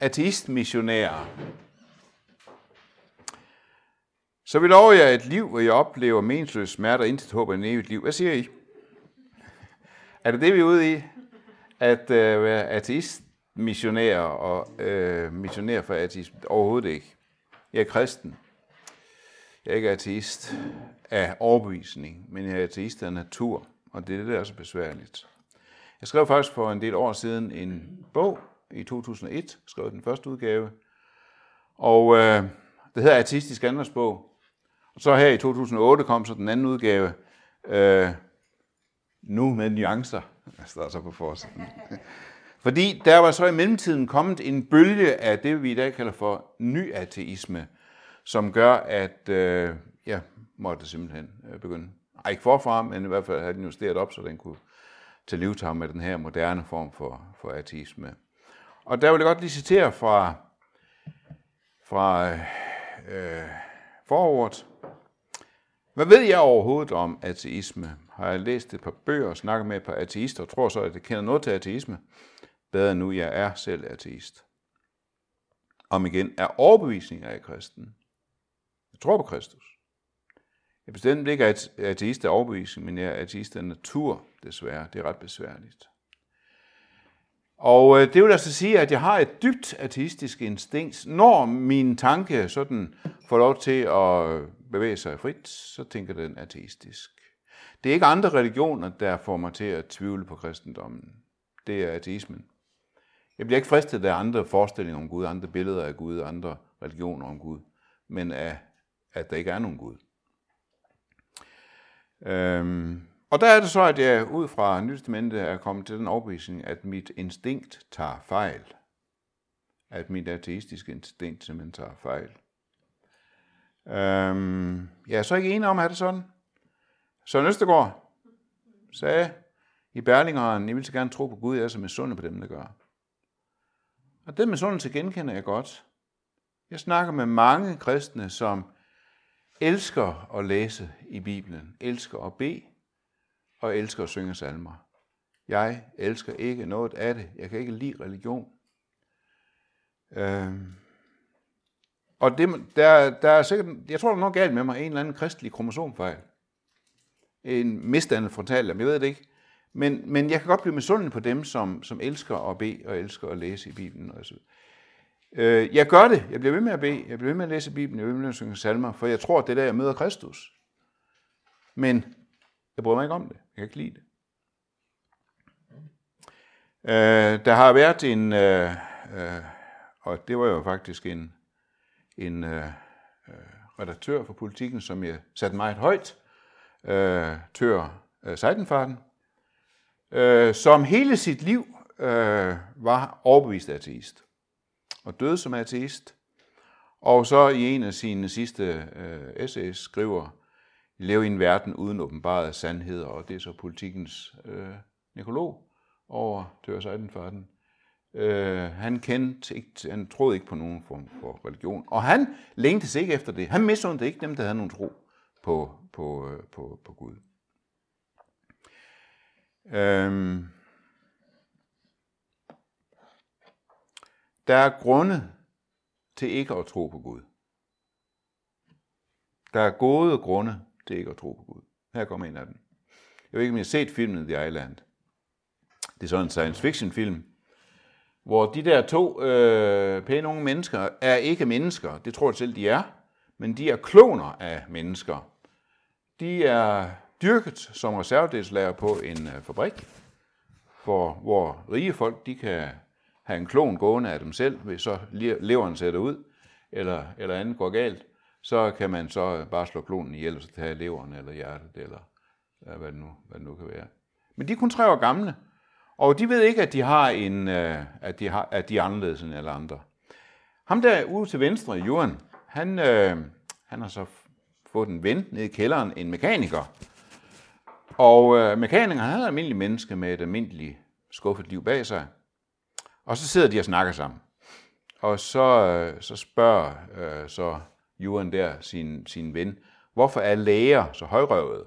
ateistmissionærer, så vi lover jeg et liv, hvor jeg oplever meningsløs smerte og intet håb af en evigt liv. Hvad siger I? Er det det, vi er ude i? At øh, være ateistmissionær og øh, missionær for ateist? Overhovedet ikke. Jeg er kristen. Jeg er ikke ateist af overbevisning, men jeg er ateist af natur, og det er det, der er så besværligt. Jeg skrev faktisk for en del år siden en bog i 2001, skrev den første udgave, og øh, det hedder Artistisk Anvendsbog. Og så her i 2008 kom så den anden udgave, øh, nu med nuancer, jeg står så altså på forsiden. Fordi der var så i mellemtiden kommet en bølge af det, vi i dag kalder for ny ateisme, som gør, at øh, jeg måtte simpelthen øh, begynde, ej ikke forfra, men i hvert fald have den justeret op, så den kunne til livtag med den her moderne form for, for ateisme. Og der vil jeg godt lige citere fra, fra øh, forordet. Hvad ved jeg overhovedet om ateisme? Har jeg læst et par bøger og snakket med et par ateister, og tror så, at jeg kender noget til ateisme? Bedre nu, jeg er selv ateist. Om igen, er overbevisning af kristen. Jeg tror på Kristus. Jeg bestemt ikke at ateist af overbevisning, men jeg er ateist af natur, desværre. Det er ret besværligt. Og øh, det vil altså sige, at jeg har et dybt ateistisk instinkt. Når min tanke sådan får lov til at bevæge sig frit, så tænker den ateistisk. Det er ikke andre religioner, der får mig til at tvivle på kristendommen. Det er ateismen. Jeg bliver ikke fristet af andre forestillinger om Gud, andre billeder af Gud, andre religioner om Gud, men af, at der ikke er nogen Gud. Øhm, og der er det så, at jeg ud fra Nytestamentet er kommet til den overbevisning, at mit instinkt tager fejl. At mit ateistiske instinkt simpelthen tager fejl. Øhm, jeg er så ikke enig om, at det sådan. Søren Østergaard sagde i Berlingeren, jeg vil så gerne tro på Gud, jeg er så sunde på dem, der gør. Og den misundelse genkender jeg godt. Jeg snakker med mange kristne, som elsker at læse i Bibelen, elsker at bede, og elsker at synge salmer. Jeg elsker ikke noget af det. Jeg kan ikke lide religion. Øh, Og det, der, der er sikkert, jeg tror, der er noget galt med mig, en eller anden kristelig kromosomfejl. En misdannet frontal, jeg ved det ikke. Men, men jeg kan godt blive misundelig på dem, som, som elsker at bede og elsker at læse i Bibelen. Og så. Øh, jeg gør det. Jeg bliver ved med at bede. Jeg bliver ved med at læse Bibelen. Jeg bliver ved med at synge salmer, for jeg tror, at det er der, jeg møder Kristus. Men jeg bryder mig ikke om det. Jeg kan ikke lide det. Øh, der har været en, øh, øh, og det var jo faktisk en, en øh, øh redaktør for politikken, som jeg satte meget højt, øh, Tør øh, Seidenfarten, øh, som hele sit liv øh, var overbevist ateist, og døde som ateist, og så i en af sine sidste øh, essays skriver, leve i en verden uden åbenbarede sandheder, og det er så politikens øh, nekrolog over Tør Seidenfarten. Øh, han kendte ikke, han troede ikke på nogen form for religion, og han længtes ikke efter det. Han misundte ikke dem, der havde nogen tro på, på, øh, på, på Gud. Øhm, der er grunde til ikke at tro på Gud. Der er gode grunde til ikke at tro på Gud. Her kommer en af dem. Jeg ved ikke, om I har set filmen The Island. Det er sådan en science fiction film, hvor de der to øh, pæne unge mennesker er ikke mennesker. Det tror jeg selv, de er. Men de er kloner af mennesker. De er dyrket som reservedelslager på en øh, fabrik, for, hvor rige folk de kan have en klon gående af dem selv, hvis så leveren sætter ud, eller, eller andet går galt så kan man så øh, bare slå klonen ihjel, og så tage leveren eller hjertet, eller øh, hvad det, nu, hvad det nu kan være. Men de er kun tre år gamle, og de ved ikke, at de har en, øh, at de, har, at de er anderledes end alle andre. Ham der ude til venstre, Johan, han, øh, han har så fået en ven nede i kælderen, en mekaniker. Og øh, mekanikeren, han er en almindelig menneske med et almindeligt skuffet liv bag sig. Og så sidder de og snakker sammen. Og så, øh, så spørger øh, så Johan der, sin, sin ven, hvorfor er læger så højrøvede?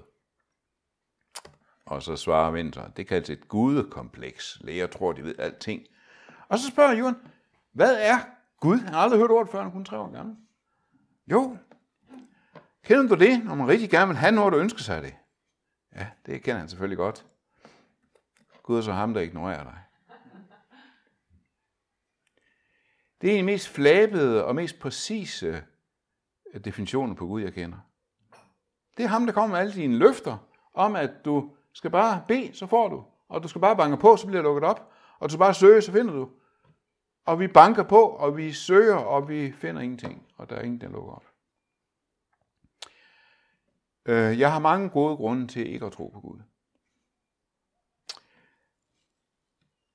Og så svarer Winter, det kaldes et gudekompleks. Læger tror, de ved alting. Og så spørger Johan, Hvad er Gud? Han har aldrig hørt ordet før, han kun tre år gammel. Jo. Kender du det, når man rigtig gerne vil have noget, der ønsker sig det? Ja, det kender han selvfølgelig godt. Gud er så ham, der ignorerer dig. Det er en mest flabede og mest præcise definitionen på Gud, jeg kender. Det er ham, der kommer med alle dine løfter om, at du skal bare bede, så får du. Og du skal bare banke på, så bliver det lukket op. Og du skal bare søge, så finder du. Og vi banker på, og vi søger, og vi finder ingenting. Og der er ingen, der lukker op. Øh, jeg har mange gode grunde til ikke at tro på Gud.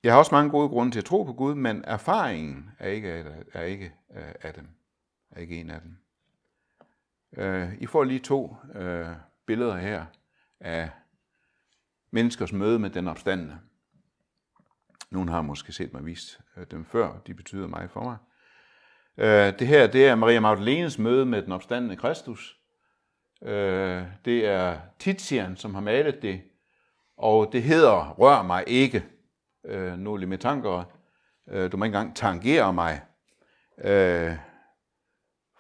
Jeg har også mange gode grunde til at tro på Gud, men erfaringen er ikke er ikke øh, af dem. Er ikke en af dem. Øh, I får lige to øh, billeder her af menneskers møde med den opstandende. Nogle har måske set mig vist øh, dem før, de betyder meget for mig. Øh, det her, det er Maria Magdalenes møde med den opstandende Kristus. Øh, det er Titian, som har malet det, og det hedder Rør mig ikke. Øh, Nogle med tanker. Øh, du må ikke engang tangere mig.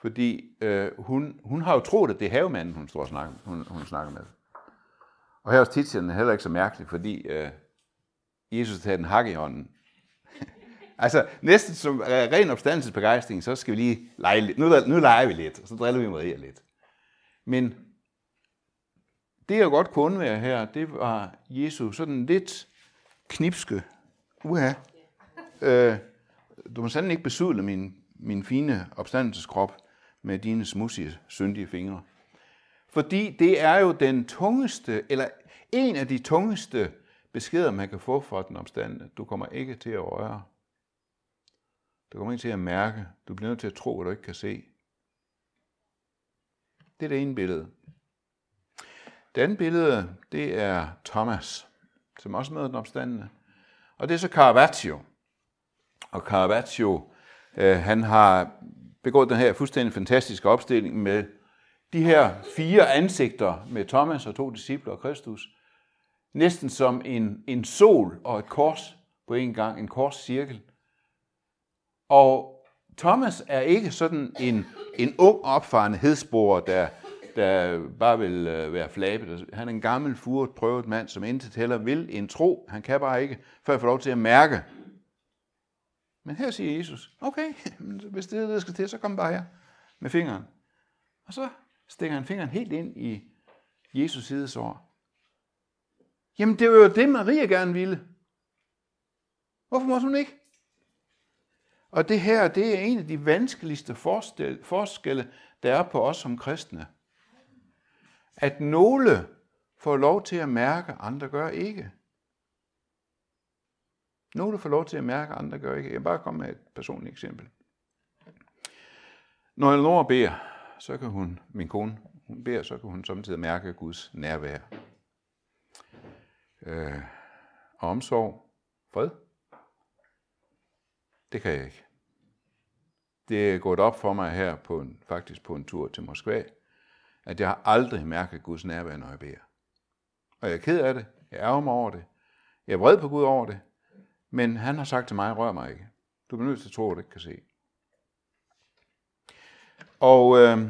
Fordi hun, hun har jo troet, at det er havemanden, hun står og snakker, hun, hun snakker med. Og her hos Titian er heller ikke så mærkeligt, fordi øh, Jesus havde en hak i hånden. altså næsten som uh, ren opstandelsesbegejstring, så skal vi lige lege lidt. Nu, nu leger vi lidt, og så driller vi Maria lidt. Men det jeg godt kunne være her, det var Jesus sådan lidt knipske. Uha. Øh, du må sandelig ikke besudle min, min fine opstandelseskrop med dine smudsige, syndige fingre. Fordi det er jo den tungeste, eller en af de tungeste beskeder, man kan få fra den opstandende. Du kommer ikke til at røre. Du kommer ikke til at mærke. Du bliver nødt til at tro, at du ikke kan se. Det er det ene billede. Det andet billede, det er Thomas, som også møder den opstandende. Og det er så Caravaggio. Og Caravaggio, øh, han har begået den her fuldstændig fantastiske opstilling med de her fire ansigter med Thomas og to disciple og Kristus, næsten som en, en sol og et kors på en gang, en korscirkel. Og Thomas er ikke sådan en, en ung opfarende hedsborer, der, der bare vil øh, være flabet. Han er en gammel, furet, prøvet mand, som intet heller vil en tro. Han kan bare ikke, før jeg får lov til at mærke. Men her siger Jesus, okay, hvis det er det, der skal til, så kom bare her med fingeren. Og så stikker han fingeren helt ind i Jesus sidesår. Jamen, det var jo det, Maria gerne ville. Hvorfor må hun ikke? Og det her, det er en af de vanskeligste forskelle, der er på os som kristne. At nogle får lov til at mærke, andre gør ikke. Nogle får lov til at mærke, andre gør ikke. Jeg vil bare komme med et personligt eksempel. Når Eleonora beder, så kan hun, min kone, hun beder, så kan hun samtidig mærke Guds nærvær øh, omsorg, fred. Det kan jeg ikke. Det er gået op for mig her, på en, faktisk på en tur til Moskva, at jeg har aldrig mærket Guds nærvær, når jeg beder. Og jeg er ked af det. Jeg ærger mig over det. Jeg er vred på Gud over det. Men han har sagt til mig, rør mig ikke. Du bliver nødt til at tro, at du ikke kan se. Og, øh,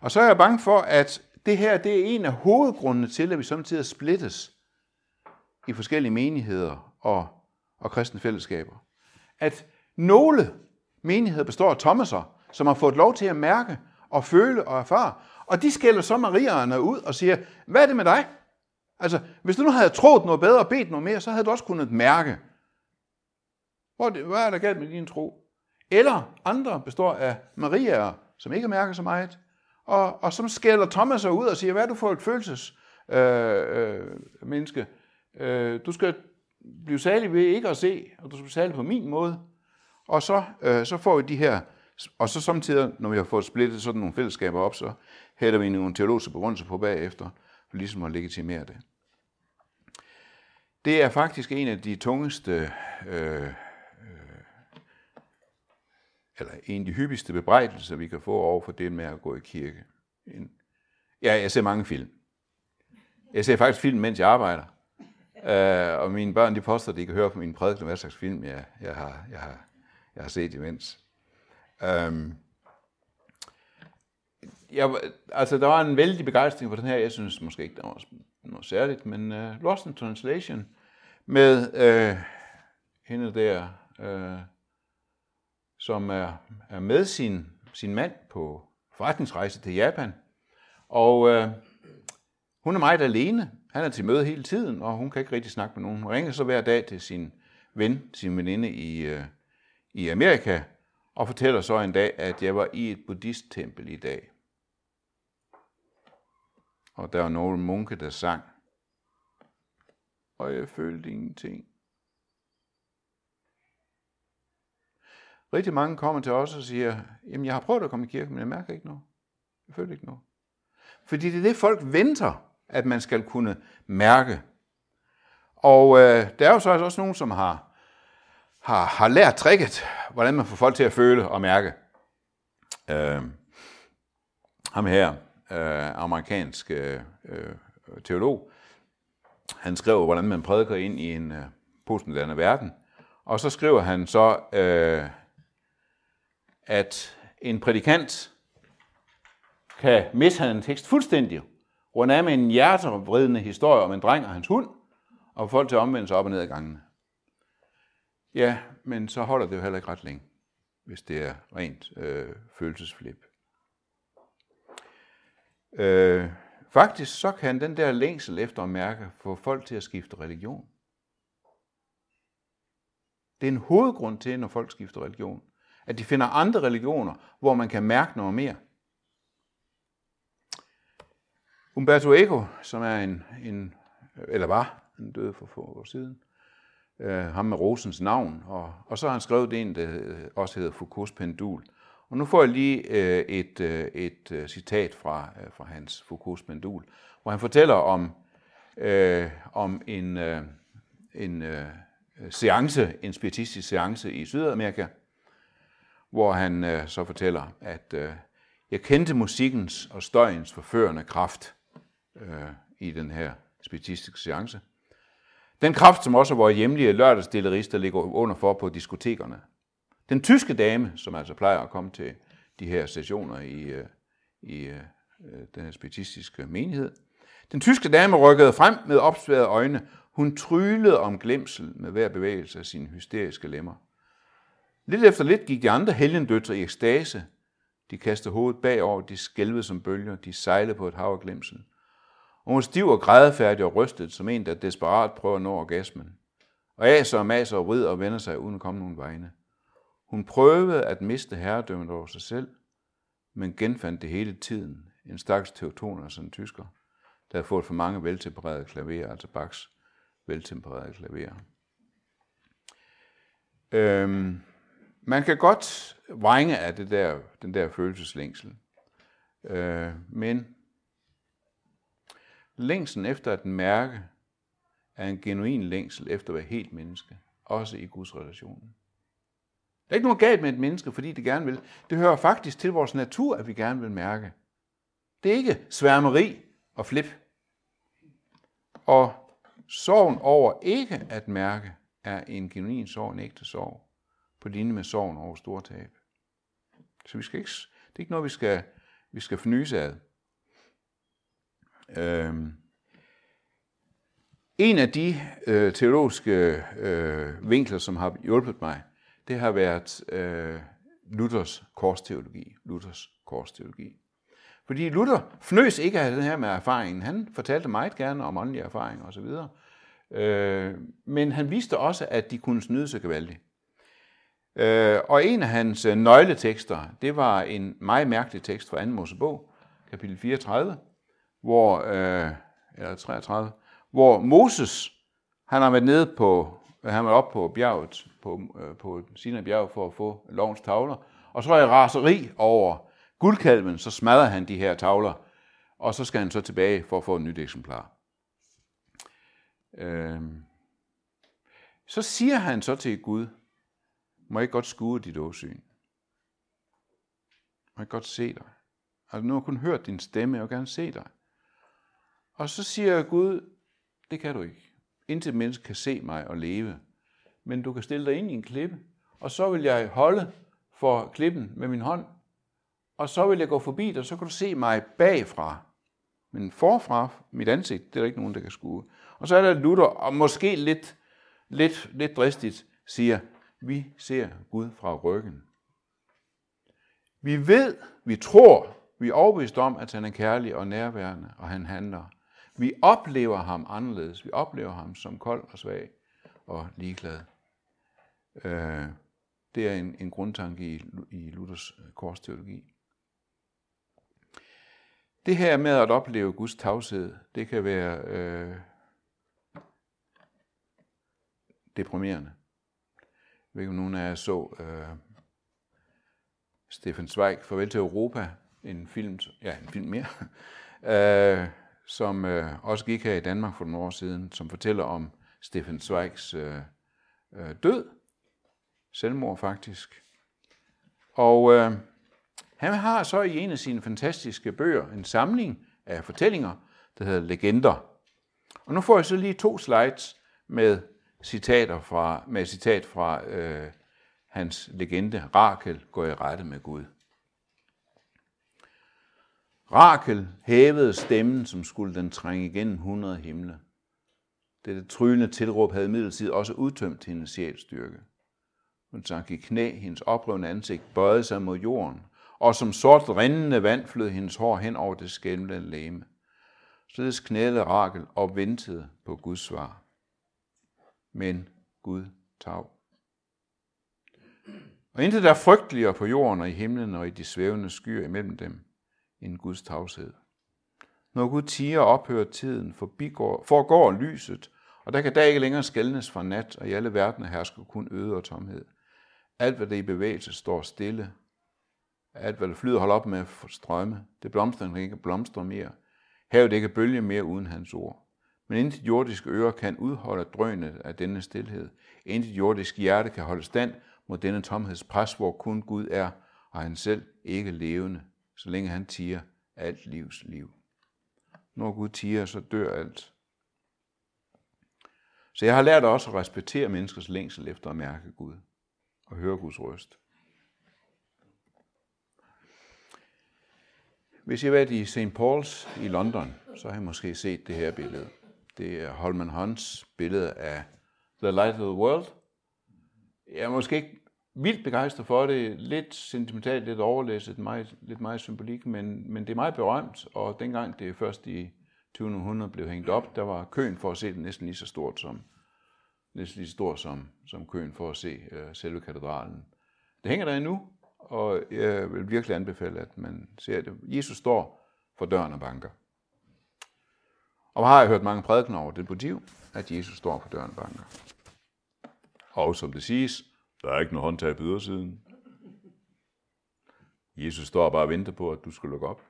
og så er jeg bange for, at det her det er en af hovedgrundene til, at vi samtidig splittes i forskellige menigheder og, og kristne fællesskaber. At nogle menigheder består af Thomaser, som har fået lov til at mærke og føle og erfare, og de skælder så marierne ud og siger, hvad er det med dig? Altså, hvis du nu havde troet noget bedre og bedt noget mere, så havde du også kunnet mærke. Hvor det, hvad er der galt med din tro? Eller andre består af Mariaer, som ikke mærker så meget, og, og så skælder Thomas sig ud og siger, hvad er du for et følelses øh, øh, menneske? Øh, du skal blive særlig ved ikke at se, og du skal blive særlig på min måde. Og så, øh, så får vi de her, og så samtidig, når vi har fået splittet sådan nogle fællesskaber op, så hælder vi nogle teologiske begrundelser på bagefter, for ligesom at legitimere det. Det er faktisk en af de tungeste, øh, øh, eller en af de hyppigste bebrejdelser, vi kan få over for det med at gå i kirke. En, ja, jeg ser mange film. Jeg ser faktisk film, mens jeg arbejder. Øh, og mine børn, de påstår, at de kan høre på mine prædikener, hvad slags film jeg, jeg, har, jeg, har, jeg har set imens. Um, jeg, altså, der var en vældig begejstring for den her. Jeg synes måske ikke, der var noget særligt, men uh, Lost in Translation med uh, hende der, uh, som er, er med sin, sin mand på forretningsrejse til Japan. Og uh, hun er meget alene. Han er til møde hele tiden, og hun kan ikke rigtig snakke med nogen. Hun ringer så hver dag til sin ven, sin veninde i, uh, i Amerika, og fortæller så en dag, at jeg var i et buddhisttempel i dag og der var nogle munke, der sang. Og jeg følte ingenting. Rigtig mange kommer til os og siger, jamen jeg har prøvet at komme i kirke, men jeg mærker ikke noget. Jeg føler ikke noget. Fordi det er det, folk venter, at man skal kunne mærke. Og øh, der er jo så altså også nogen, som har, har, har lært tricket, hvordan man får folk til at føle og mærke. Øh, ham her, øh, amerikansk øh, øh, teolog. Han skrev, hvordan man prædiker ind i en øh, postmoderne verden. Og så skriver han så, øh, at en prædikant kan mishandle en tekst fuldstændig, rundt af med en hjertevridende historie om en dreng og hans hund, og folk til at omvende sig op og ned ad gangene. Ja, men så holder det jo heller ikke ret længe, hvis det er rent øh, følelsesflip. Øh, faktisk så kan den der længsel efter at mærke få folk til at skifte religion. Det er en hovedgrund til, når folk skifter religion, at de finder andre religioner, hvor man kan mærke noget mere. Umberto Eco, som er en, en eller var, en døde for få år siden, øh, ham med rosens navn, og, og så har han skrevet en, der øh, også hedder Foucaults pendul, og nu får jeg lige øh, et, øh, et øh, citat fra, øh, fra hans Foucaults pendul, hvor han fortæller om, øh, om en, øh, en øh, seance, en spiritistisk seance i Sydamerika, hvor han øh, så fortæller, at øh, jeg kendte musikkens og støjens forførende kraft øh, i den her spiritistiske seance. Den kraft, som også vores hjemlige lørdagsdillerister ligger under for på diskotekerne. Den tyske dame, som altså plejer at komme til de her sessioner i, øh, i øh, øh, den her spiritistiske menighed, den tyske dame rykkede frem med opsværede øjne. Hun tryllede om glemsel med hver bevægelse af sine hysteriske lemmer. Lidt efter lidt gik de andre helgendøtre i ekstase. De kastede hovedet bagover, de skælvede som bølger, de sejlede på et hav af glemsel. Og hun var stiv og grædefærdig og rystet, som en, der desperat prøver at nå orgasmen. Og aser og maser og vrider og vender sig uden at komme nogen vegne. Hun prøvede at miste herredømmet over sig selv, men genfandt det hele tiden. En stakkels teotoner som en tysker, der havde fået for mange veltempererede klaverer, altså Bachs veltempererede klaverer. Øhm, man kan godt vrænge af det der, den der følelseslængsel, øh, men længsen efter at mærke er en genuin længsel efter at være helt menneske, også i Guds relationen. Der er ikke noget galt med et menneske, fordi det gerne vil. Det hører faktisk til vores natur, at vi gerne vil mærke. Det er ikke sværmeri og flip. Og sorgen over ikke at mærke er en genuin sorg, en ægte sorg, på linje med sorgen over store tab. Så vi skal ikke, det er ikke noget, vi skal, vi skal fornyse af. Øhm. En af de øh, teologiske øh, vinkler, som har hjulpet mig, det har været øh, Luthers korsteologi. Luthers korsteologi. Fordi Luther fnøs ikke af den her med erfaringen. Han fortalte meget gerne om åndelige erfaringer osv. Øh, men han viste også, at de kunne snyde sig gevaldigt. Øh, og en af hans øh, nøgletekster, det var en meget mærkelig tekst fra 2. Mosebog, kapitel 34, hvor, øh, eller 33, hvor Moses, han har været nede på han var op på bjerget, på, øh, på Sinai bjerg for at få lovens tavler. Og så er jeg raseri over guldkalven, så smadrer han de her tavler, og så skal han så tilbage for at få et nyt eksemplar. Øhm. Så siger han så til Gud, må jeg godt skue dit åsyn? Må jeg godt se dig? Altså, nu har jeg kun hørt din stemme, jeg vil gerne se dig. Og så siger Gud, det kan du ikke. Intet menneske kan se mig og leve. Men du kan stille dig ind i en klippe, og så vil jeg holde for klippen med min hånd, og så vil jeg gå forbi dig, og så kan du se mig bagfra. Men forfra, mit ansigt, det er der ikke nogen, der kan skue. Og så er der Luther, og måske lidt, lidt, lidt dristigt, siger, vi ser Gud fra ryggen. Vi ved, vi tror, vi er overbevist om, at han er kærlig og nærværende, og han handler. Vi oplever ham anderledes. Vi oplever ham som kold og svag og ligeglad. Øh, det er en, en grundtanke i, i Luthers øh, korsteologi. Det her med at opleve Guds tavshed, det kan være øh, deprimerende. Jeg ved ikke, om nogen af jer så øh, Stefan Zweig, Farvel til Europa, en film, ja, en film mere, øh, som øh, også gik her i Danmark for nogle år siden, som fortæller om Stefan Zweigs øh, øh, død, selvmord faktisk. Og øh, han har så i en af sine fantastiske bøger en samling af fortællinger, der hedder Legender. Og nu får jeg så lige to slides med citater fra, med citat fra øh, hans legende, Rakel går i rette med Gud. Rakel hævede stemmen, som skulle den trænge igennem 100 himle. Dette tryllende tilråb havde imidlertid også udtømt hendes sjælstyrke. Hun sank i knæ, hendes oprøvende ansigt bøjede sig mod jorden, og som sort rindende vand flød hendes hår hen over det skæmle læme. Således knælede Rakel og ventede på Guds svar. Men Gud tav. Og intet der frygteligere på jorden og i himlen og i de svævende skyer imellem dem, end Guds tavshed. Når Gud tiger ophører tiden, forbigår, forgår lyset, og der kan dag ikke længere skældnes fra nat, og i alle verdener hersker kun øde og tomhed. Alt, hvad der i bevægelse, står stille. Alt, hvad der flyder, holder op med at strømme. Det blomster kan ikke blomstre mere. Havet ikke bølge mere uden hans ord. Men intet jordisk øre kan udholde drønet af denne stillhed. Intet jordisk hjerte kan holde stand mod denne tomhedspres, hvor kun Gud er, og han selv ikke levende, så længe han tiger alt livs liv. Når Gud tiger, så dør alt. Så jeg har lært også at respektere menneskers længsel efter at mærke Gud og høre Guds røst. Hvis I har været i St. Paul's i London, så har I måske set det her billede. Det er Holman Hunts billede af The Light of the World. Jeg er måske ikke vildt begejstret for det. Lidt sentimentalt, lidt overlæsset, meget, lidt meget symbolik, men, men det er meget berømt, og dengang det først i 2000 blev hængt op, der var køen for at se det næsten lige så stort som, næsten lige så stor som, som køen for at se øh, selve katedralen. Det hænger der endnu, og jeg vil virkelig anbefale, at man ser det. Jesus står for døren og banker. Og har jeg hørt mange prædikener over det motiv, at Jesus står for døren og banker. Og som det siges, der er ikke noget håndtag på ydersiden. Jesus står bare og venter på, at du skal lukke op.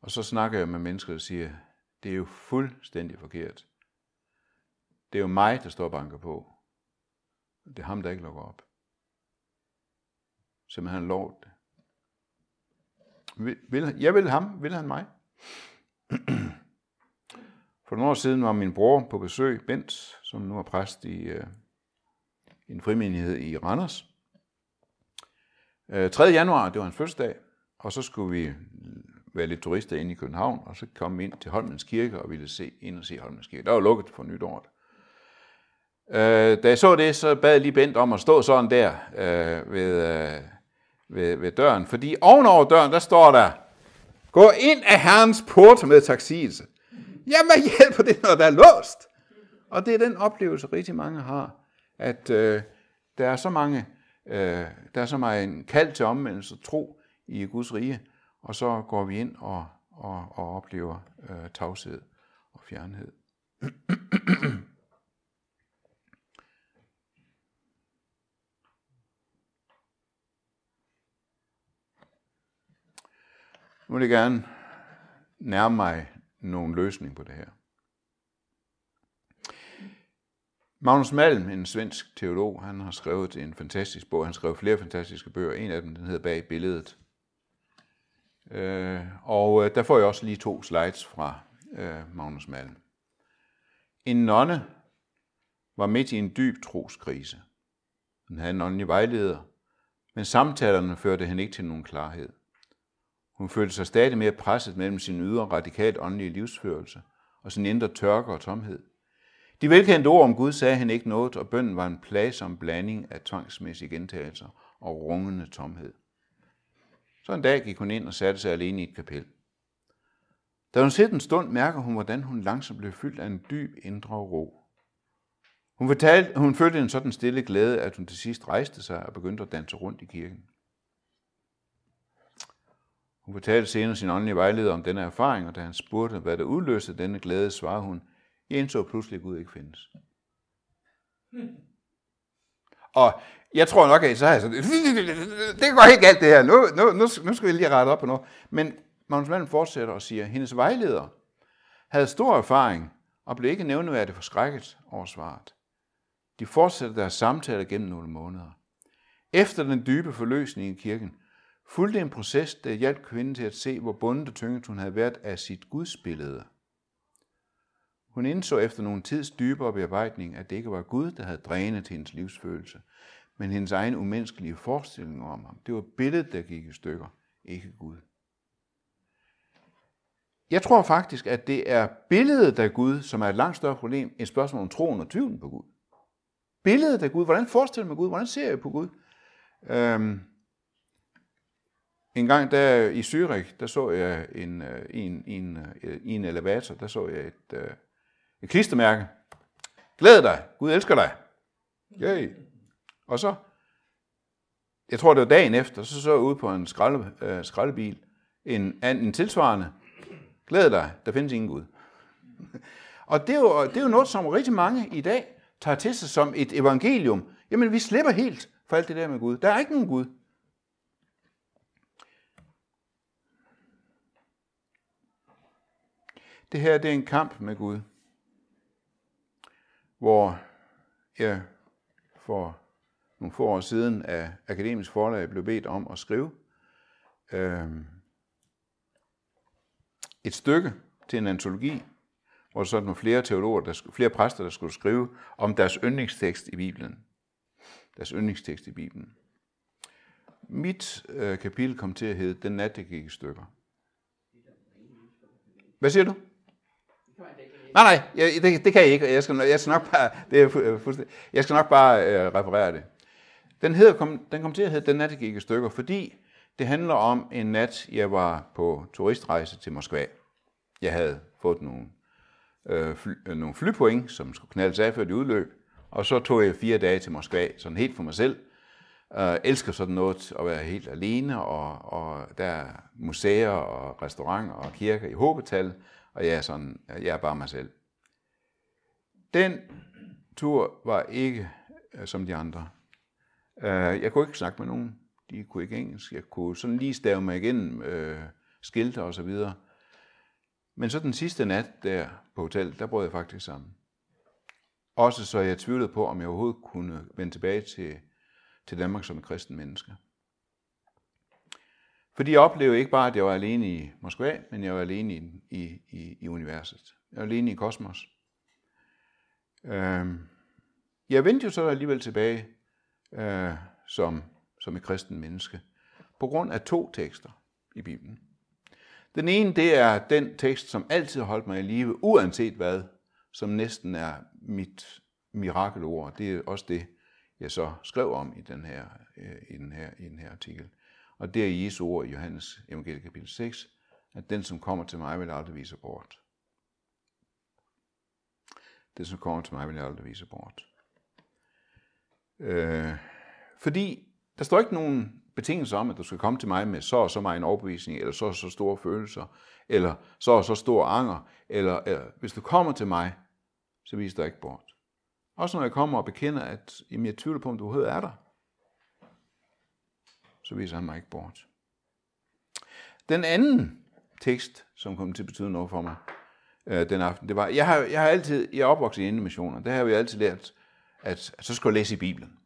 Og så snakker jeg med mennesker, der siger, det er jo fuldstændig forkert. Det er jo mig, der står og banker på. Det er ham, der ikke lukker op. Som han lovet det. Vil, jeg vil ham, vil han mig? For nogle år siden var min bror på besøg, Bent, som nu er præst i øh, en frimenighed i Randers. Øh, 3. januar, det var hans fødselsdag, og så skulle vi være lidt turister inde i København, og så kom vi ind til Holmens Kirke og ville se, ind og se Holmens Kirke. Der var lukket for nytåret. Øh, da jeg så det, så bad jeg lige Bent om at stå sådan der øh, ved, øh, ved, ved døren, fordi ovenover døren, der står der, gå ind af Herrens port med taxis. Jamen, hvad hjælper det, når der er låst? Og det er den oplevelse, rigtig mange har, at øh, der er så mange, øh, der er så meget en kald til omvendelse og tro i Guds rige, og så går vi ind og, og, og oplever øh, tavshed og fjernhed. Nu vil jeg gerne nærme mig nogen løsning på det her. Magnus Malm, en svensk teolog, han har skrevet en fantastisk bog. Han skrev flere fantastiske bøger. En af dem, den hedder Bag billedet. Øh, og øh, der får jeg også lige to slides fra øh, Magnus Malm. En nonne var midt i en dyb troskrise. Hun havde en åndelig vejleder, men samtalerne førte hende ikke til nogen klarhed. Hun følte sig stadig mere presset mellem sin ydre radikalt åndelige livsførelse og sin indre tørke og tomhed. De velkendte ord om Gud sagde han ikke noget, og bønden var en plagsom blanding af tvangsmæssige gentagelser og rungende tomhed. Så en dag gik hun ind og satte sig alene i et kapel. Da hun sidder en stund, mærker hun, hvordan hun langsomt blev fyldt af en dyb indre ro. Hun, fortalte, hun følte en sådan stille glæde, at hun til sidst rejste sig og begyndte at danse rundt i kirken. Hun fortalte senere sin åndelige vejleder om denne erfaring, og da han spurgte, hvad der udløste denne glæde, svarede hun, jeg indså pludselig, at Gud ikke findes. Hmm. Og jeg tror nok, at så har sådan, det går helt galt det her, nu, nu, nu, nu skal vi lige rette op på noget. Men Magnus Malm fortsætter og siger, at hendes vejleder havde stor erfaring og blev ikke nævneværdigt forskrækket over svaret. De fortsatte deres samtaler gennem nogle måneder. Efter den dybe forløsning i kirken, fulgte en proces, der hjalp kvinden til at se, hvor bundet og tynget hun havde været af sit gudsbillede. Hun indså efter nogle tids dybere bearbejdning, at det ikke var Gud, der havde drænet hendes livsfølelse, men hendes egen umenneskelige forestilling om ham. Det var billedet, der gik i stykker, ikke Gud. Jeg tror faktisk, at det er billedet af Gud, som er et langt større problem, end spørgsmålet om troen og tvivlen på Gud. Billedet af Gud, hvordan forestiller man Gud, hvordan ser jeg på Gud? Øhm, en gang der i Zürich, der så jeg en, øh, en, en, øh, en elevator, der så jeg et, øh, et klistermærke. Glæd dig, Gud elsker dig. Yay. Og så, jeg tror det var dagen efter, så så jeg ud på en skralde, øh, skraldebil, en, en tilsvarende, glæd dig, der findes ingen Gud. Og det er, jo, det er jo noget, som rigtig mange i dag tager til sig som et evangelium. Jamen, vi slipper helt for alt det der med Gud. Der er ikke nogen Gud. Det her det er en kamp med Gud, hvor jeg for nogle få år siden af Akademisk Forlag blev bedt om at skrive øh, et stykke til en antologi, hvor så nogle flere teologer, der, flere præster, der skulle skrive om deres yndlingstekst i Bibelen. Deres yndlingstekst i Bibelen. Mit øh, kapitel kom til at hedde Den nat, det gik i stykker. Hvad siger du? Nej, nej, jeg, det, det kan jeg ikke. Jeg skal, jeg skal nok bare, det er øh, jeg skal nok bare øh, referere det. Den, hedder, kom, den kom til at hedde Den nat, jeg gik i stykker, fordi det handler om en nat, jeg var på turistrejse til Moskva. Jeg havde fået nogle, øh, fly, øh, nogle flypoint, som skulle knaldes af før det udløb, og så tog jeg fire dage til Moskva, sådan helt for mig selv. Jeg elsker sådan noget at være helt alene, og, og der er museer og restauranter og kirker i håbetal, og jeg er, sådan, jeg er bare mig selv. Den tur var ikke øh, som de andre. Øh, jeg kunne ikke snakke med nogen. De kunne ikke engelsk. Jeg kunne sådan lige stave mig igennem øh, skilte og så videre. Men så den sidste nat der på hotellet, der brød jeg faktisk sammen. Også så jeg tvivlede på, om jeg overhovedet kunne vende tilbage til, til Danmark som et kristen menneske. Fordi jeg oplevede ikke bare, at jeg var alene i Moskva, men jeg var alene i, i, i, i universet. Jeg var alene i kosmos. Øh, jeg vendte jo så alligevel tilbage øh, som, som et kristen menneske, på grund af to tekster i Bibelen. Den ene, det er den tekst, som altid har holdt mig i live, uanset hvad, som næsten er mit mirakelord. Det er også det, jeg så skrev om i den her, øh, i den her, i den her artikel. Og det er Jesu ord i Johannes evangelie kapitel 6, at den, som kommer til mig, vil aldrig vise bort. Den, som kommer til mig, vil aldrig vise bort. Øh, fordi der står ikke nogen betingelse om, at du skal komme til mig med så og så meget en overbevisning, eller så og så store følelser, eller så og så stor anger, eller, eller hvis du kommer til mig, så viser du ikke bort. Også når jeg kommer og bekender, at jamen, jeg tvivler på, om du overhovedet er der, så viser han mig ikke bort. Den anden tekst, som kom til at betyde noget for mig øh, den aften, det var, jeg har, jeg har altid, jeg er opvokset i missioner, der har vi altid lært, at, at så skal jeg læse i Bibelen.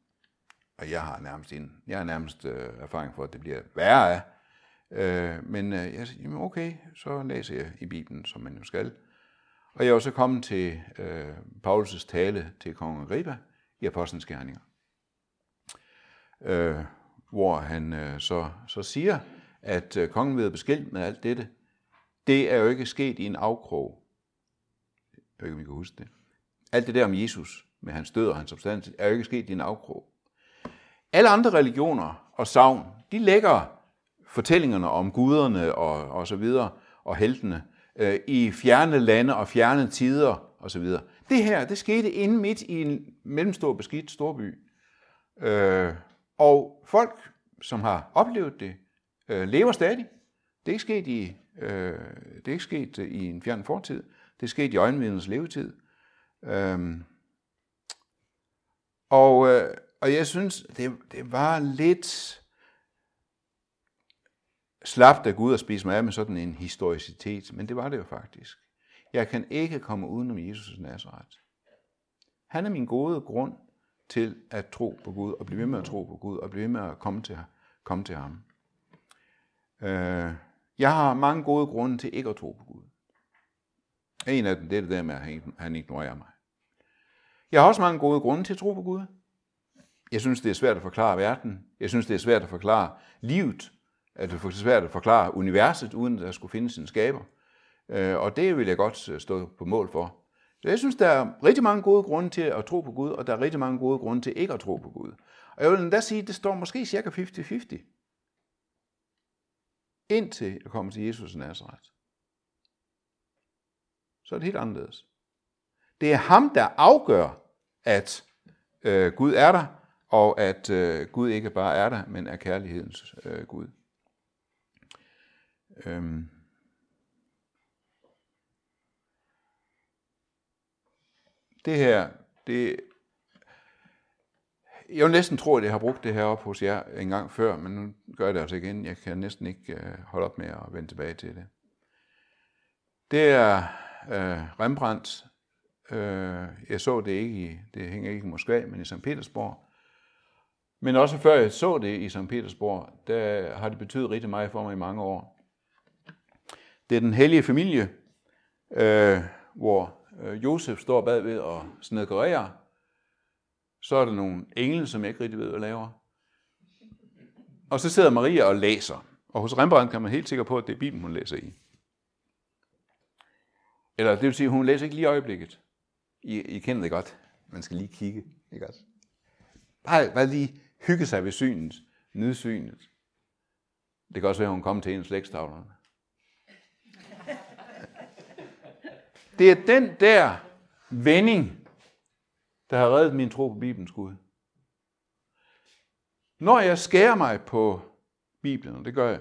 Og jeg har nærmest, en, jeg har nærmest øh, erfaring for, at det bliver værre af. Øh, men øh, jeg siger, jamen okay, så læser jeg i Bibelen, som man jo skal. Og jeg var så kommet til øh, Paulus' tale til kong Agrippa i Apostlenes Gerninger, øh, hvor han øh, så, så siger, at øh, kongen ved beskilt med alt dette, det er jo ikke sket i en afkrog. Jeg ved ikke, om I kan huske det. Alt det der om Jesus, med hans død og hans opstandelse, er jo ikke sket i en afkrog. Alle andre religioner og savn, de lægger fortællingerne om guderne og, og så videre, og heltene, øh, i fjerne lande og fjerne tider og så videre. Det her, det skete inde midt i en mellemstor beskidt storby. Øh, og folk, som har oplevet det, øh, lever stadig. Det er ikke sket i, øh, det er ikke sket i en fjern fortid. Det er sket i øjenvidens levetid. Øhm, og, øh, og jeg synes, det, det var lidt slapt af Gud at spise mig af med sådan en historicitet, men det var det jo faktisk. Jeg kan ikke komme udenom Jesus' Nazareth. Han er min gode grund til at tro på Gud, og blive ved med at tro på Gud, og blive ved med at komme til, komme til ham. Øh, jeg har mange gode grunde til ikke at tro på Gud. En af dem, det er det der med, at han ignorerer mig. Jeg har også mange gode grunde til at tro på Gud. Jeg synes, det er svært at forklare verden. Jeg synes, det er svært at forklare livet. At det er svært at forklare universet, uden at der skulle findes en skaber. Øh, og det vil jeg godt stå på mål for. Så jeg synes, der er rigtig mange gode grunde til at tro på Gud, og der er rigtig mange gode grunde til ikke at tro på Gud. Og jeg vil endda sige, at det står måske cirka 50-50. Indtil jeg kommer til Jesus Nazareth. Så er det helt anderledes. Det er ham, der afgør, at øh, Gud er der, og at øh, Gud ikke bare er der, men er kærlighedens øh, Gud. Øhm. Det her, det, jeg vil næsten tro, at jeg har brugt det her op hos jer en gang før, men nu gør jeg det altså igen. Jeg kan næsten ikke øh, holde op med at vende tilbage til det. Det er øh, Rembrandt. Øh, jeg så det ikke i, det hænger ikke i Moskva, men i St. Petersborg. Men også før jeg så det i St. Petersborg, der har det betydet rigtig meget for mig i mange år. Det er den hellige familie, øh, hvor Øh, Josef står bagved og snedkererer. Så er der nogle engle, som jeg ikke rigtig ved, hvad laver. Og så sidder Maria og læser. Og hos Rembrandt kan man helt sikker på, at det er Bibelen, hun læser i. Eller det vil sige, at hun læser ikke lige i øjeblikket. I, I kender det godt. Man skal lige kigge. Ikke også? Bare, bare lige hygge sig ved synet, nyde synet. Det kan også være, at hun kommer til en af slægtstavlerne. Det er den der vending, der har reddet min tro på Bibelens Gud. Når jeg skærer mig på Bibelen, og det gør jeg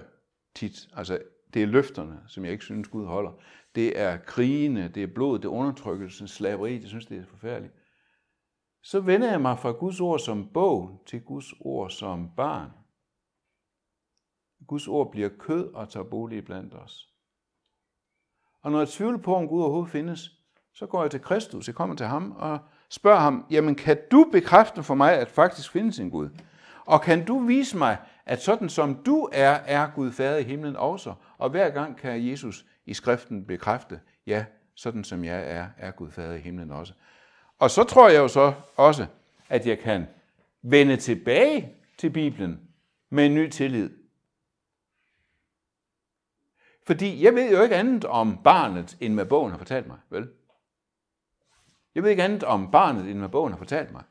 tit, altså det er løfterne, som jeg ikke synes Gud holder. Det er krigene, det er blod, det er undertrykkelsen, slaveri, det synes det er forfærdeligt så vender jeg mig fra Guds ord som bog til Guds ord som barn. Guds ord bliver kød og tager bolig blandt os. Og når jeg tvivler på, om Gud overhovedet findes, så går jeg til Kristus, jeg kommer til ham og spørger ham, jamen kan du bekræfte for mig, at faktisk findes en Gud? Og kan du vise mig, at sådan som du er, er Gud fader i himlen også? Og hver gang kan Jesus i skriften bekræfte, ja, sådan som jeg er, er Gud fader i himlen også. Og så tror jeg jo så også, at jeg kan vende tilbage til Bibelen med en ny tillid. Fordi jeg ved jo ikke andet om barnet, end hvad bogen har fortalt mig, vel? Jeg ved ikke andet om barnet, end hvad bogen har fortalt mig.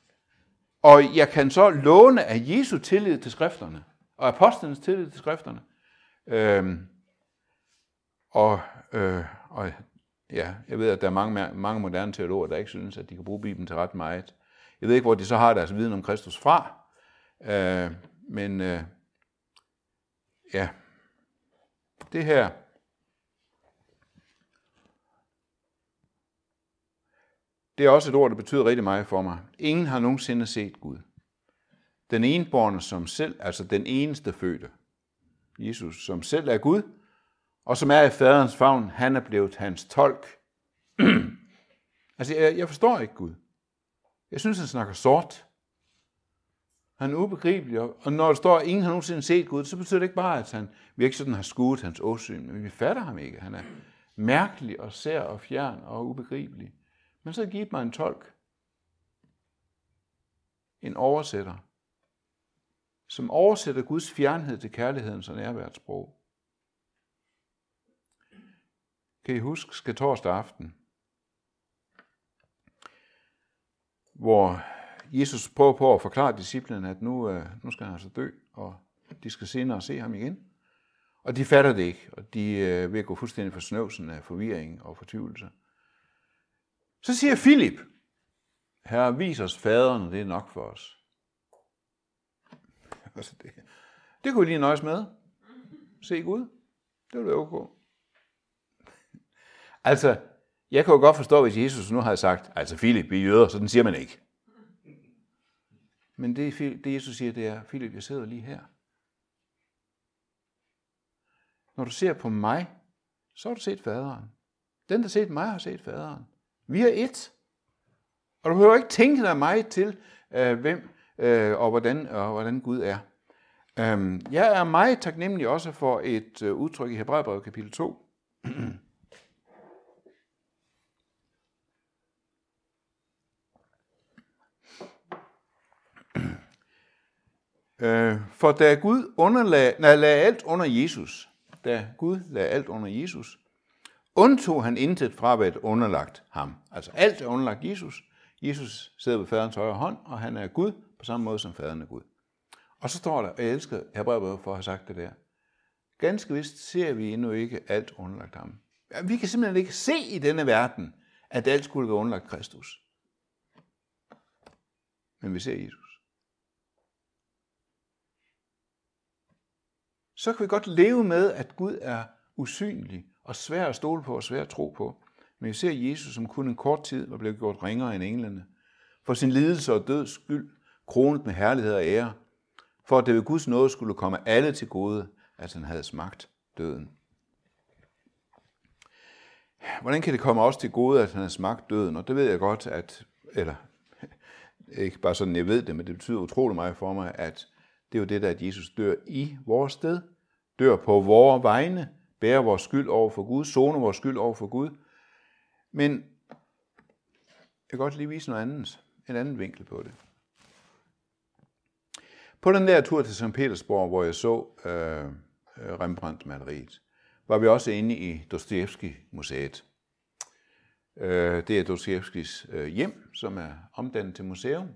Og jeg kan så låne af Jesu tillid til skrifterne, og apostlenes tillid til skrifterne. Øhm, og, øh, og ja, jeg ved, at der er mange, mange moderne teologer, der ikke synes, at de kan bruge Bibelen til ret meget. Jeg ved ikke, hvor de så har deres viden om Kristus fra, øh, men øh, ja, det her, det er også et ord, der betyder rigtig meget for mig. Ingen har nogensinde set Gud. Den enborne som selv, altså den eneste fødte, Jesus, som selv er Gud, og som er i faderens favn, han er blevet hans tolk. altså, jeg, jeg forstår ikke Gud. Jeg synes, han snakker sort. Han er ubegribelig, og når der står, at ingen har nogensinde set Gud, så betyder det ikke bare, at han, vi ikke sådan har skudt hans åsyn, men vi fatter ham ikke. Han er mærkelig og sær og fjern og ubegribelig. Men så givet mig en tolk, en oversætter, som oversætter Guds fjernhed til kærlighedens og nærværets sprog. Kan I huske, skal torsdag aften, hvor Jesus prøver på at forklare disciplene, at nu, øh, nu skal han altså dø, og de skal senere se ham igen. Og de fatter det ikke, og de øh, vil gå fuldstændig for snøvsen af forvirring og fortvivlelse. Så siger Filip, Herre, vis os faderen, det er nok for os. Altså det, det kunne vi lige nøjes med. Se Gud. Det ville okay. Altså, jeg kan jo godt forstå, hvis Jesus nu havde sagt, altså Filip, vi er jøder, så den siger man ikke. Men det, det Jesus siger, det er, Filip, jeg sidder lige her. Når du ser på mig, så har du set faderen. Den, der har set mig, har set faderen. Vi er et. Og du behøver ikke tænke dig mig til, øh, hvem øh, og, hvordan, og hvordan Gud er. Øhm, jeg er meget taknemmelig også for et øh, udtryk i Hebræerbrevet kapitel 2. Øh, for da Gud underlag, nej, lagde alt under Jesus, da Gud lagde alt under Jesus, undtog han intet fra, hvad underlagt ham. Altså alt er underlagt Jesus. Jesus sidder ved faderens højre hånd, og han er Gud på samme måde som faderen er Gud. Og så står der, og jeg elsker Hebræerbrevet for at have sagt det der. Ganske vist ser vi endnu ikke alt underlagt ham. Vi kan simpelthen ikke se i denne verden, at alt skulle være underlagt Kristus. Men vi ser Jesus. Så kan vi godt leve med, at Gud er usynlig og svær at stole på og svær at tro på. Men vi ser Jesus, som kun en kort tid var blevet gjort ringere end englene. For sin lidelse og døds skyld, kronet med herlighed og ære, for at det ved Guds nåde skulle komme alle til gode, at han havde smagt døden. Hvordan kan det komme også til gode, at han har smagt døden? Og det ved jeg godt, at, eller ikke bare sådan, jeg ved det, men det betyder utrolig meget for mig, at det er jo det der, at Jesus dør i vores sted, dør på vores vegne, bærer vores skyld over for Gud, zoner vores skyld over for Gud. Men jeg kan godt lige vise noget andet, en anden vinkel på det. På den der tur til St. Petersborg, hvor jeg så øh, Rembrandt-maleriet, var vi også inde i Dostoevsky-museet. Øh, det er Dostojevskis øh, hjem, som er omdannet til museum.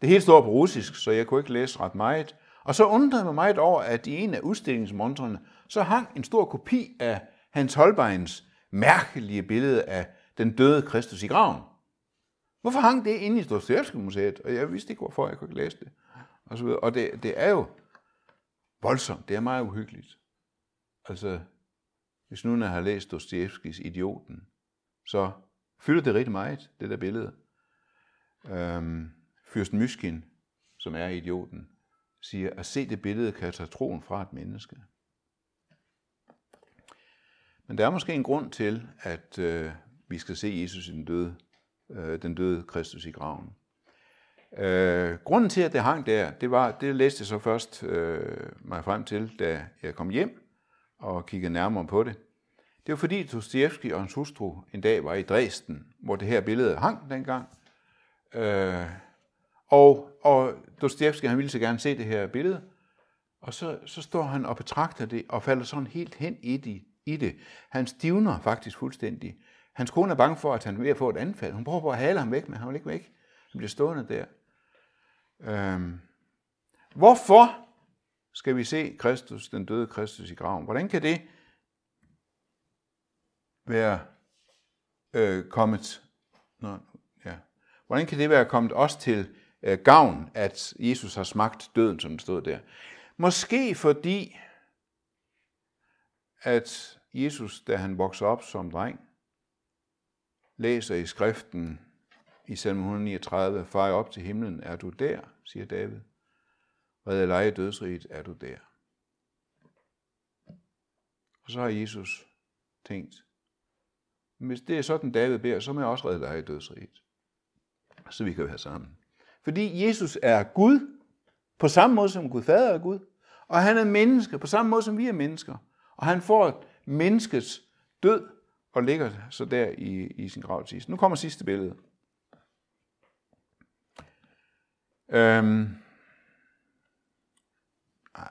Det hele står på russisk, så jeg kunne ikke læse ret meget. Og så undrede jeg mig meget over, at i en af udstillingsmontrene, så hang en stor kopi af Hans Holbeins mærkelige billede af den døde Kristus i graven. Hvorfor hang det inde i Dostojevski-museet? Og jeg vidste ikke, hvorfor jeg kunne ikke læse det og så videre. Og det, det er jo voldsomt, det er meget uhyggeligt. Altså, hvis nu jeg har læst Dostojevskis Idioten, så fylder det rigtig meget, det der billede. Øhm, Fyrsten Myskin, som er idioten, siger, at se det billede kan tage troen fra et menneske. Men der er måske en grund til, at øh, vi skal se Jesus i den døde, øh, den døde Kristus i graven. Øh, grunden til, at det hang der, det var, det læste jeg så først øh, mig frem til, da jeg kom hjem og kiggede nærmere på det. Det var fordi Dostoevsky og hans hustru en dag var i Dresden, hvor det her billede hang dengang. Øh, og, og Dostoyevsky, han ville så gerne se det her billede, og så, så står han og betragter det, og falder sådan helt hen i det. I det. Han stivner faktisk fuldstændig. Hans kone er bange for, at han er ved at få et anfald. Hun prøver på at hale ham væk, men han vil ikke væk. Han bliver stående der. Øhm, hvorfor skal vi se Kristus, den døde Kristus i graven? Hvordan kan det være øh, kommet? Nå, ja. Hvordan kan det være kommet os til øh, gavn, at Jesus har smagt døden, som det stod der? Måske fordi, at Jesus, da han vokser op som dreng, læser i skriften i salm 139, far op til himlen, er du der, siger David. Redde leje dødsriget, er du der. Og så har Jesus tænkt, hvis det er sådan, David beder, så må jeg også redde leje dødsriget. Så vi kan være sammen. Fordi Jesus er Gud, på samme måde som Gud Fader er Gud, og han er menneske, på samme måde som vi er mennesker. Og han får menneskets død og ligger så der i, i sin grav til Nu kommer sidste billede. Øhm, nej,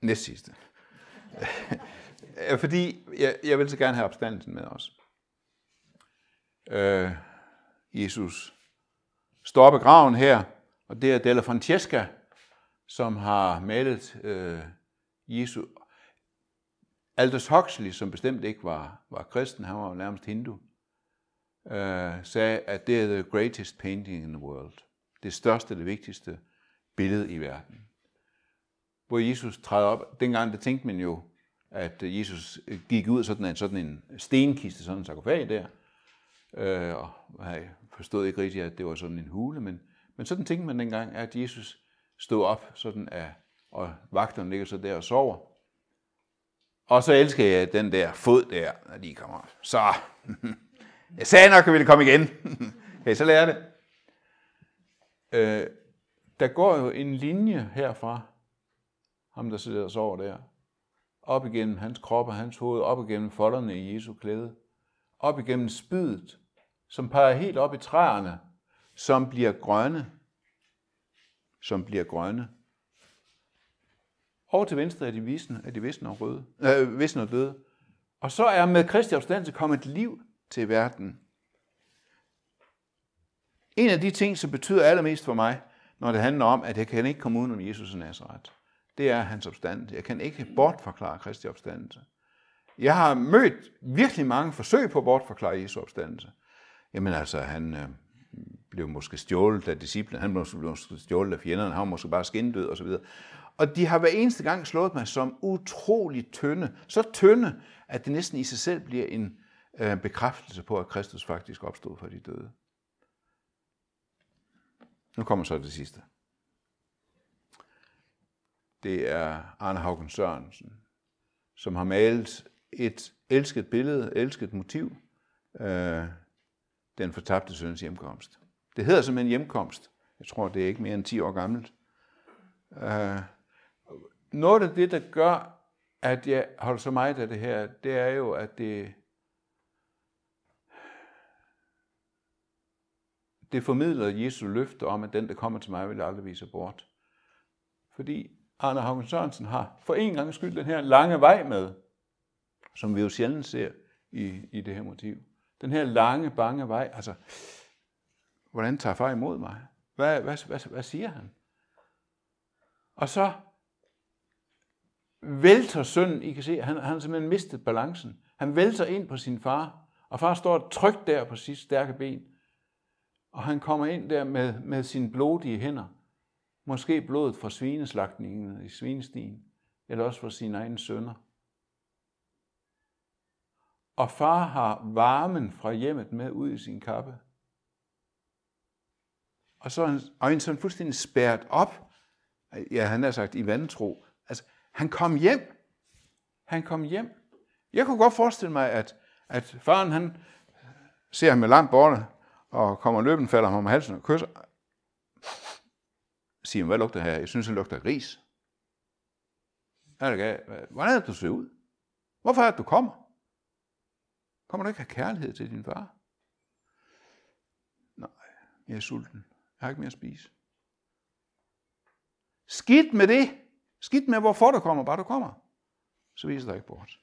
næst sidste. Fordi jeg, jeg vil så gerne have opstandelsen med os. Øh, Jesus står op graven her, og det er Della Francesca, som har malet øh, Jesu. Aldous Huxley, som bestemt ikke var, var kristen, han var nærmest hindu, øh, sagde, at det er the greatest painting in the world. Det største, det vigtigste billede i verden. Hvor Jesus træder op, dengang det tænkte man jo, at Jesus gik ud af sådan en, sådan en stenkiste, sådan en sarkofag der, øh, og jeg forstod ikke rigtigt, at det var sådan en hule, men, men sådan tænkte man dengang, at Jesus stod op sådan at, og vagterne ligger så der og sover. Og så elsker jeg den der fod der, når de kommer. Så, jeg sagde nok, at vi ville komme igen. okay, så lærer det? Øh, der går jo en linje herfra, ham der sidder og sover der, op igennem hans krop og hans hoved, op igennem folderne i Jesu klæde, op igennem spydet, som peger helt op i træerne, som bliver grønne, som bliver grønne. Over til venstre er de visne, er de visne og røde, øh, visne og døde. Og så er med Kristi opstandelse kommet et liv til verden. En af de ting, som betyder allermest for mig, når det handler om, at jeg kan ikke komme udenom Jesus og Nazareth, det er hans opstandelse. Jeg kan ikke bortforklare Kristi opstandelse. Jeg har mødt virkelig mange forsøg på at bortforklare Jesu opstandelse. Jamen altså, han øh, blev måske stjålet af disciplen, han blev måske stjålet af fjenderne, han var måske bare skindød osv. Og de har hver eneste gang slået mig som utrolig tynde. Så tynde, at det næsten i sig selv bliver en øh, bekræftelse på, at Kristus faktisk opstod for de døde. Nu kommer så det sidste. Det er Arne Haugen Sørensen, som har malet et elsket billede, elsket motiv, øh, den fortabte søns hjemkomst. Det hedder simpelthen hjemkomst. Jeg tror, det er ikke mere end 10 år gammelt. Øh, noget af det, der gør, at jeg holder så meget af det her, det er jo, at det, det formidler Jesu løfte om, at den, der kommer til mig, vil aldrig vise bort. Fordi Arne Haugen Sørensen har for en gang skyld den her lange vej med, som vi jo sjældent ser i, i det her motiv. Den her lange, bange vej, altså, hvordan tager far imod mig? Hvad, hvad, hvad, hvad siger han? Og så vælter sønnen, I kan se, han, han har simpelthen mistet balancen. Han vælter ind på sin far, og far står trygt der på sit stærke ben. Og han kommer ind der med, med sine blodige hænder. Måske blodet fra svineslagtningen i svinestien, eller også fra sine egne sønner. Og far har varmen fra hjemmet med ud i sin kappe. Og så er hans øjne sådan fuldstændig spærret op. Ja, han har sagt i vantro. Altså, han kom hjem. Han kom hjem. Jeg kunne godt forestille mig, at, at faren han ser ham med langt borte, og kommer løben, falder ham om halsen og kysser. Siger, hvad lugter her? Jeg synes, han lugter ris. Hvordan er det, du ser ud? Hvorfor er det, du kommer? Kommer du ikke have kærlighed til din far? Nej, jeg er sulten. Jeg har ikke mere at spise. Skidt med det. Skidt med, hvorfor du kommer, bare du kommer. Så viser dig ikke bort.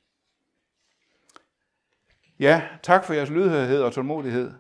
Ja, tak for jeres lydhørighed og tålmodighed.